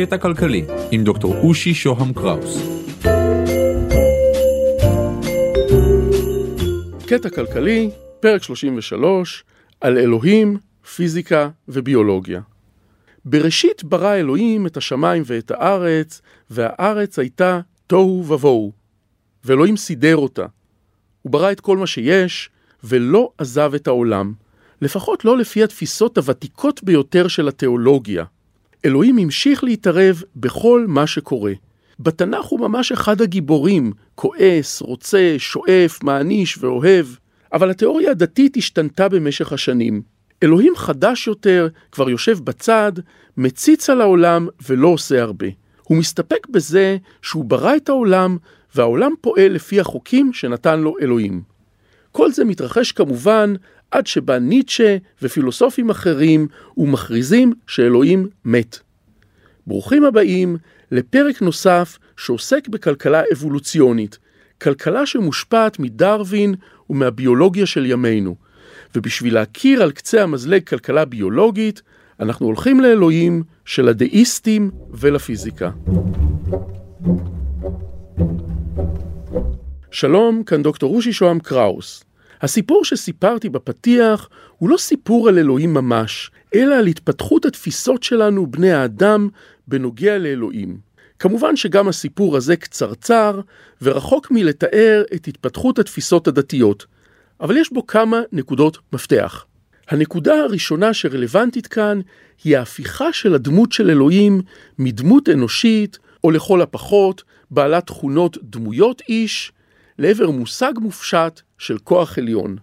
קטע כלכלי עם דוקטור אושי שוהם קראוס. קטע כלכלי, פרק 33, על אלוהים, פיזיקה וביולוגיה. בראשית ברא אלוהים את השמיים ואת הארץ, והארץ הייתה תוהו ובוהו. ואלוהים סידר אותה. הוא ברא את כל מה שיש, ולא עזב את העולם. לפחות לא לפי התפיסות הוותיקות ביותר של התיאולוגיה. אלוהים המשיך להתערב בכל מה שקורה. בתנ"ך הוא ממש אחד הגיבורים, כועס, רוצה, שואף, מעניש ואוהב, אבל התיאוריה הדתית השתנתה במשך השנים. אלוהים חדש יותר, כבר יושב בצד, מציץ על העולם ולא עושה הרבה. הוא מסתפק בזה שהוא ברא את העולם, והעולם פועל לפי החוקים שנתן לו אלוהים. כל זה מתרחש כמובן עד שבא ניטשה ופילוסופים אחרים ומכריזים שאלוהים מת. ברוכים הבאים לפרק נוסף שעוסק בכלכלה אבולוציונית, כלכלה שמושפעת מדרווין ומהביולוגיה של ימינו. ובשביל להכיר על קצה המזלג כלכלה ביולוגית, אנחנו הולכים לאלוהים של הדאיסטים ולפיזיקה. שלום, כאן דוקטור רושי שוהם קראוס. הסיפור שסיפרתי בפתיח הוא לא סיפור על אלוהים ממש, אלא על התפתחות התפיסות שלנו, בני האדם, בנוגע לאלוהים. כמובן שגם הסיפור הזה קצרצר, ורחוק מלתאר את התפתחות התפיסות הדתיות, אבל יש בו כמה נקודות מפתח. הנקודה הראשונה שרלוונטית כאן היא ההפיכה של הדמות של אלוהים מדמות אנושית, או לכל הפחות, בעלת תכונות דמויות איש, לעבר מושג מופשט של כוח עליון.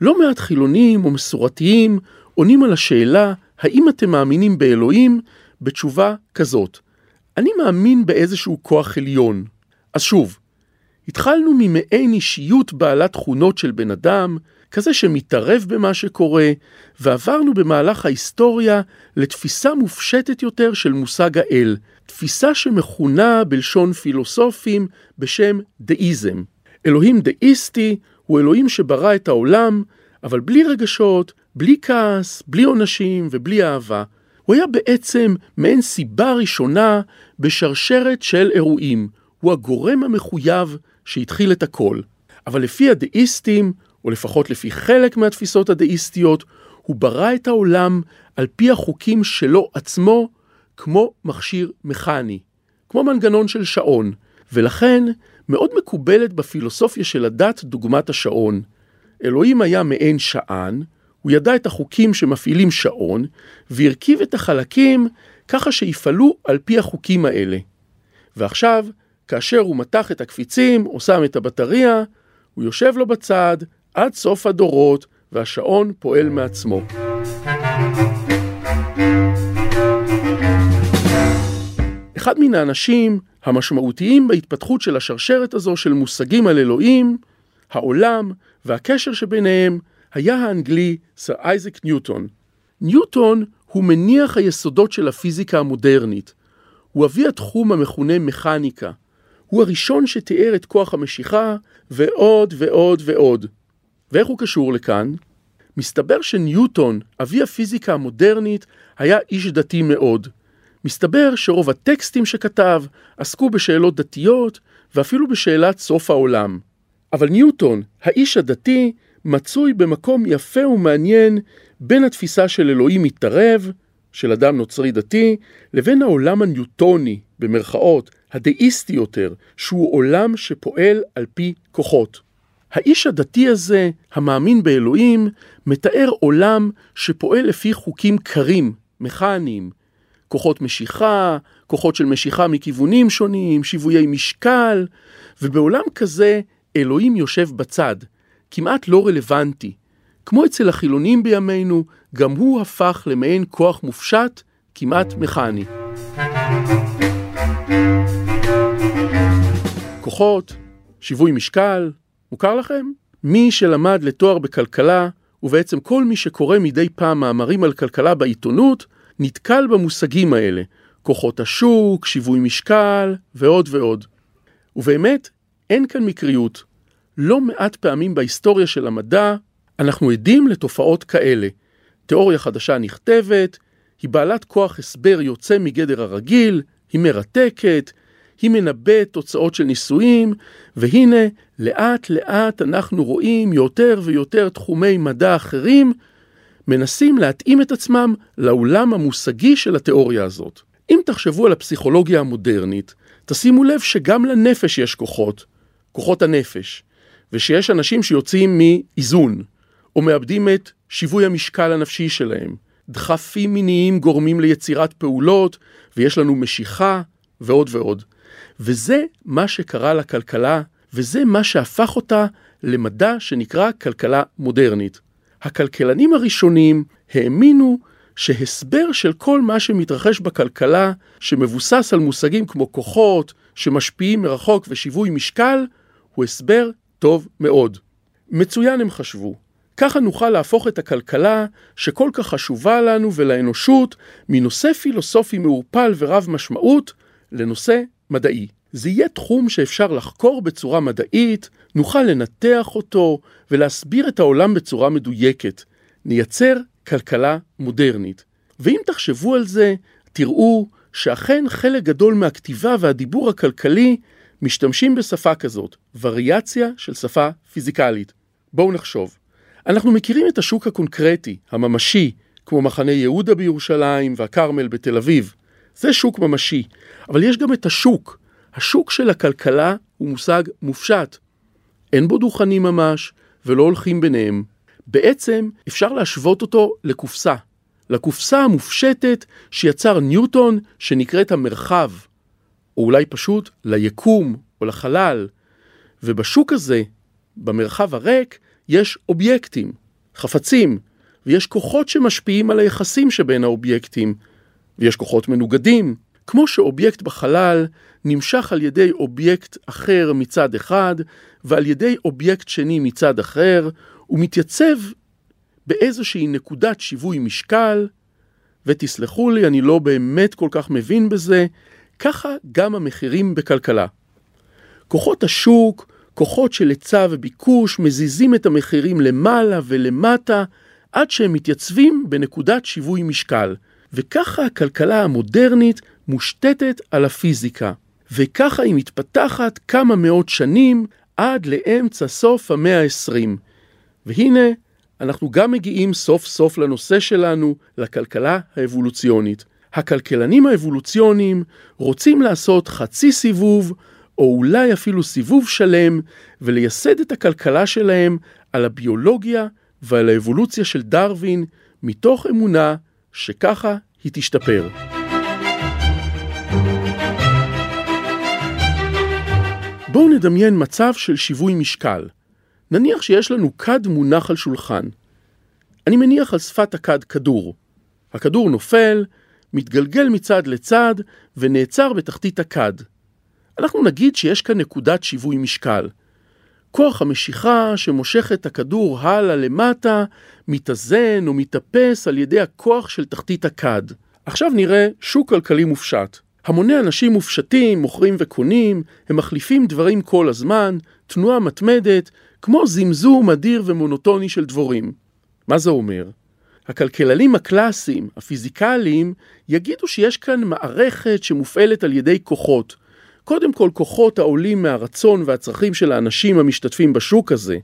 לא מעט חילונים או מסורתיים עונים על השאלה האם אתם מאמינים באלוהים בתשובה כזאת. אני מאמין באיזשהו כוח עליון. אז שוב, התחלנו ממעין אישיות בעלת תכונות של בן אדם, כזה שמתערב במה שקורה, ועברנו במהלך ההיסטוריה לתפיסה מופשטת יותר של מושג האל, תפיסה שמכונה בלשון פילוסופים בשם דאיזם. אלוהים דאיסטי הוא אלוהים שברא את העולם, אבל בלי רגשות, בלי כעס, בלי עונשים ובלי אהבה. הוא היה בעצם מעין סיבה ראשונה בשרשרת של אירועים. הוא הגורם המחויב שהתחיל את הכל. אבל לפי הדאיסטים, או לפחות לפי חלק מהתפיסות הדאיסטיות, הוא ברא את העולם על פי החוקים שלו עצמו, כמו מכשיר מכני, כמו מנגנון של שעון, ולכן מאוד מקובלת בפילוסופיה של הדת דוגמת השעון. אלוהים היה מעין שען, הוא ידע את החוקים שמפעילים שעון, והרכיב את החלקים ככה שיפעלו על פי החוקים האלה. ועכשיו, כאשר הוא מתח את הקפיצים או שם את הבטריה, הוא יושב לו בצד עד סוף הדורות, והשעון פועל מעצמו. אחד מן האנשים המשמעותיים בהתפתחות של השרשרת הזו של מושגים על אלוהים, העולם והקשר שביניהם היה האנגלי סר אייזק ניוטון. ניוטון הוא מניח היסודות של הפיזיקה המודרנית. הוא אבי התחום המכונה מכניקה. הוא הראשון שתיאר את כוח המשיכה ועוד ועוד ועוד. ואיך הוא קשור לכאן? מסתבר שניוטון, אבי הפיזיקה המודרנית, היה איש דתי מאוד. מסתבר שרוב הטקסטים שכתב עסקו בשאלות דתיות ואפילו בשאלת סוף העולם. אבל ניוטון, האיש הדתי, מצוי במקום יפה ומעניין בין התפיסה של אלוהים מתערב, של אדם נוצרי דתי, לבין העולם הניוטוני, במרכאות, הדאיסטי יותר, שהוא עולם שפועל על פי כוחות. האיש הדתי הזה, המאמין באלוהים, מתאר עולם שפועל לפי חוקים קרים, מכניים, כוחות משיכה, כוחות של משיכה מכיוונים שונים, שיוויי משקל, ובעולם כזה אלוהים יושב בצד, כמעט לא רלוונטי. כמו אצל החילונים בימינו, גם הוא הפך למעין כוח מופשט, כמעט מכני. כוחות, שיווי משקל, מוכר לכם? מי שלמד לתואר בכלכלה, ובעצם כל מי שקורא מדי פעם מאמרים על כלכלה בעיתונות, נתקל במושגים האלה, כוחות השוק, שיווי משקל ועוד ועוד. ובאמת, אין כאן מקריות. לא מעט פעמים בהיסטוריה של המדע אנחנו עדים לתופעות כאלה. תיאוריה חדשה נכתבת, היא בעלת כוח הסבר יוצא מגדר הרגיל, היא מרתקת, היא מנבאת תוצאות של ניסויים, והנה, לאט לאט אנחנו רואים יותר ויותר תחומי מדע אחרים מנסים להתאים את עצמם לעולם המושגי של התיאוריה הזאת. אם תחשבו על הפסיכולוגיה המודרנית, תשימו לב שגם לנפש יש כוחות, כוחות הנפש, ושיש אנשים שיוצאים מאיזון, או מאבדים את שיווי המשקל הנפשי שלהם. דחפים מיניים גורמים ליצירת פעולות, ויש לנו משיכה, ועוד ועוד. וזה מה שקרה לכלכלה, וזה מה שהפך אותה למדע שנקרא כלכלה מודרנית. הכלכלנים הראשונים האמינו שהסבר של כל מה שמתרחש בכלכלה, שמבוסס על מושגים כמו כוחות, שמשפיעים מרחוק ושיווי משקל, הוא הסבר טוב מאוד. מצוין הם חשבו. ככה נוכל להפוך את הכלכלה, שכל כך חשובה לנו ולאנושות, מנושא פילוסופי מעורפל ורב משמעות, לנושא מדעי. זה יהיה תחום שאפשר לחקור בצורה מדעית, נוכל לנתח אותו ולהסביר את העולם בצורה מדויקת. נייצר כלכלה מודרנית. ואם תחשבו על זה, תראו שאכן חלק גדול מהכתיבה והדיבור הכלכלי משתמשים בשפה כזאת, וריאציה של שפה פיזיקלית. בואו נחשוב. אנחנו מכירים את השוק הקונקרטי, הממשי, כמו מחנה יהודה בירושלים והכרמל בתל אביב. זה שוק ממשי, אבל יש גם את השוק. השוק של הכלכלה הוא מושג מופשט. אין בו דוכנים ממש, ולא הולכים ביניהם. בעצם אפשר להשוות אותו לקופסה. לקופסה המופשטת שיצר ניוטון שנקראת המרחב, או אולי פשוט ליקום או לחלל. ובשוק הזה, במרחב הריק, יש אובייקטים, חפצים, ויש כוחות שמשפיעים על היחסים שבין האובייקטים, ויש כוחות מנוגדים, כמו שאובייקט בחלל נמשך על ידי אובייקט אחר מצד אחד, ועל ידי אובייקט שני מצד אחר, הוא מתייצב באיזושהי נקודת שיווי משקל, ותסלחו לי, אני לא באמת כל כך מבין בזה, ככה גם המחירים בכלכלה. כוחות השוק, כוחות של היצע וביקוש, מזיזים את המחירים למעלה ולמטה, עד שהם מתייצבים בנקודת שיווי משקל. וככה הכלכלה המודרנית מושתתת על הפיזיקה. וככה היא מתפתחת כמה מאות שנים עד לאמצע סוף המאה ה-20. והנה, אנחנו גם מגיעים סוף סוף לנושא שלנו, לכלכלה האבולוציונית. הכלכלנים האבולוציוניים רוצים לעשות חצי סיבוב, או אולי אפילו סיבוב שלם, ולייסד את הכלכלה שלהם על הביולוגיה ועל האבולוציה של דרווין, מתוך אמונה שככה היא תשתפר. בואו נדמיין מצב של שיווי משקל. נניח שיש לנו כד מונח על שולחן. אני מניח על שפת הכד כדור. הכדור נופל, מתגלגל מצד לצד ונעצר בתחתית הכד. אנחנו נגיד שיש כאן נקודת שיווי משקל. כוח המשיכה שמושך את הכדור הלאה למטה, מתאזן או מתאפס על ידי הכוח של תחתית הכד. עכשיו נראה שוק כלכלי מופשט. המוני אנשים מופשטים, מוכרים וקונים, הם מחליפים דברים כל הזמן, תנועה מתמדת, כמו זמזום אדיר ומונוטוני של דבורים. מה זה אומר? הכלכלנים הקלאסיים, הפיזיקליים, יגידו שיש כאן מערכת שמופעלת על ידי כוחות. קודם כל כוחות העולים מהרצון והצרכים של האנשים המשתתפים בשוק הזה,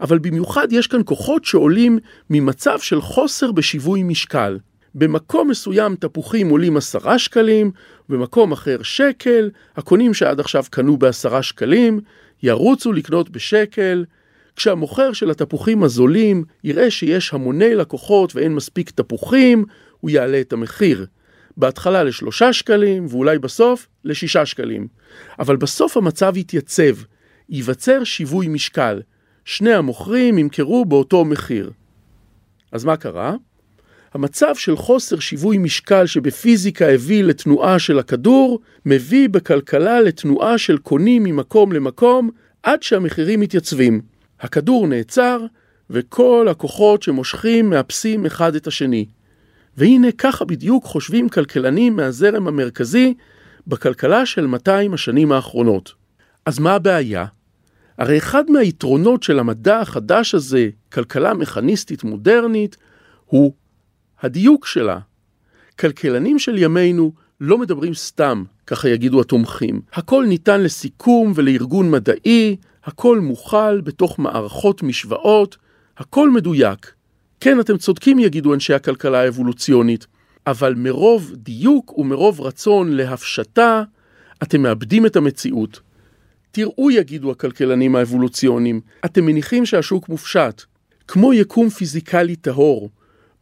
אבל במיוחד יש כאן כוחות שעולים ממצב של חוסר בשיווי משקל. במקום מסוים תפוחים עולים עשרה שקלים, במקום אחר שקל, הקונים שעד עכשיו קנו בעשרה שקלים, ירוצו לקנות בשקל. כשהמוכר של התפוחים הזולים יראה שיש המוני לקוחות ואין מספיק תפוחים, הוא יעלה את המחיר. בהתחלה לשלושה שקלים, ואולי בסוף לשישה שקלים. אבל בסוף המצב יתייצב, ייווצר שיווי משקל. שני המוכרים ימכרו באותו מחיר. אז מה קרה? המצב של חוסר שיווי משקל שבפיזיקה הביא לתנועה של הכדור, מביא בכלכלה לתנועה של קונים ממקום למקום עד שהמחירים מתייצבים. הכדור נעצר, וכל הכוחות שמושכים מאפסים אחד את השני. והנה ככה בדיוק חושבים כלכלנים מהזרם המרכזי בכלכלה של 200 השנים האחרונות. אז מה הבעיה? הרי אחד מהיתרונות של המדע החדש הזה, כלכלה מכניסטית מודרנית, הוא הדיוק שלה. כלכלנים של ימינו לא מדברים סתם, ככה יגידו התומכים. הכל ניתן לסיכום ולארגון מדעי, הכל מוכל בתוך מערכות משוואות, הכל מדויק. כן, אתם צודקים, יגידו אנשי הכלכלה האבולוציונית, אבל מרוב דיוק ומרוב רצון להפשטה, אתם מאבדים את המציאות. תראו, יגידו הכלכלנים האבולוציוניים, אתם מניחים שהשוק מופשט, כמו יקום פיזיקלי טהור,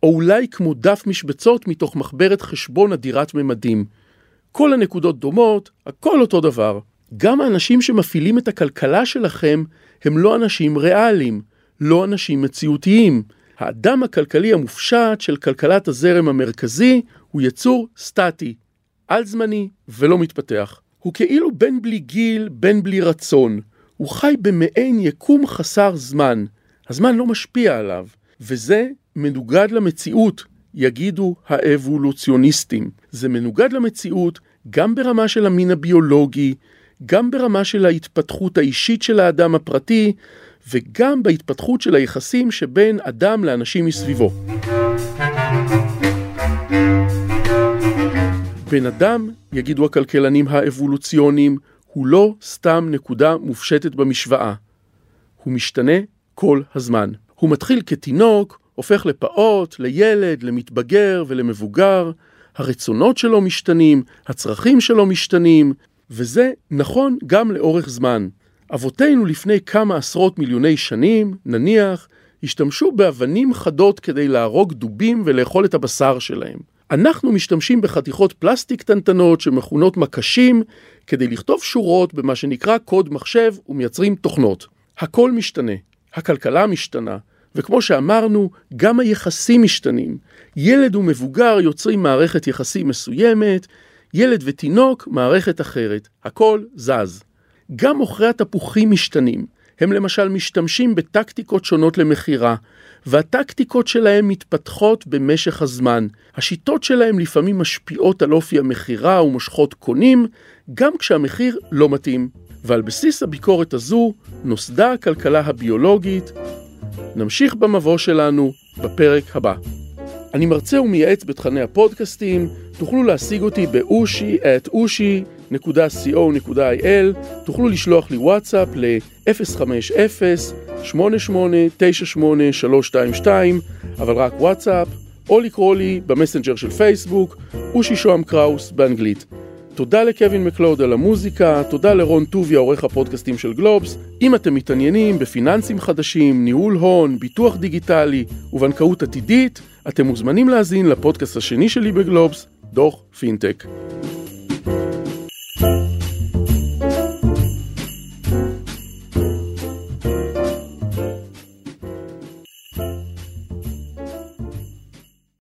או אולי כמו דף משבצות מתוך מחברת חשבון אדירת ממדים. כל הנקודות דומות, הכל אותו דבר. גם האנשים שמפעילים את הכלכלה שלכם הם לא אנשים ריאליים, לא אנשים מציאותיים. האדם הכלכלי המופשט של כלכלת הזרם המרכזי הוא יצור סטטי, על-זמני ולא מתפתח. הוא כאילו בן בלי גיל, בן בלי רצון. הוא חי במעין יקום חסר זמן. הזמן לא משפיע עליו, וזה מנוגד למציאות, יגידו האבולוציוניסטים. זה מנוגד למציאות גם ברמה של המין הביולוגי, גם ברמה של ההתפתחות האישית של האדם הפרטי, וגם בהתפתחות של היחסים שבין אדם לאנשים מסביבו. בן אדם, יגידו הכלכלנים האבולוציוניים, הוא לא סתם נקודה מופשטת במשוואה. הוא משתנה כל הזמן. הוא מתחיל כתינוק, הופך לפעוט, לילד, למתבגר ולמבוגר, הרצונות שלו משתנים, הצרכים שלו משתנים, וזה נכון גם לאורך זמן. אבותינו לפני כמה עשרות מיליוני שנים, נניח, השתמשו באבנים חדות כדי להרוג דובים ולאכול את הבשר שלהם. אנחנו משתמשים בחתיכות פלסטיק קטנטנות שמכונות מקשים כדי לכתוב שורות במה שנקרא קוד מחשב ומייצרים תוכנות. הכל משתנה, הכלכלה משתנה, וכמו שאמרנו, גם היחסים משתנים. ילד ומבוגר יוצרים מערכת יחסים מסוימת, ילד ותינוק מערכת אחרת. הכל זז. גם מוכרי התפוחים משתנים. הם למשל משתמשים בטקטיקות שונות למכירה, והטקטיקות שלהם מתפתחות במשך הזמן. השיטות שלהם לפעמים משפיעות על אופי המכירה ומושכות קונים, גם כשהמחיר לא מתאים. ועל בסיס הביקורת הזו נוסדה הכלכלה הביולוגית. נמשיך במבוא שלנו בפרק הבא. אני מרצה ומייעץ בתכני הפודקאסטים, תוכלו להשיג אותי באושי את אושי.co.il, תוכלו לשלוח לי וואטסאפ ל-050-8898-322, אבל רק וואטסאפ, או לקרוא לי במסנג'ר של פייסבוק, אושי שוהם קראוס באנגלית. תודה לקווין מקלוד על המוזיקה, תודה לרון טוביה, עורך הפודקאסטים של גלובס. אם אתם מתעניינים בפיננסים חדשים, ניהול הון, ביטוח דיגיטלי ובנקאות עתידית, אתם מוזמנים להאזין לפודקאסט השני שלי בגלובס, דוח פינטק.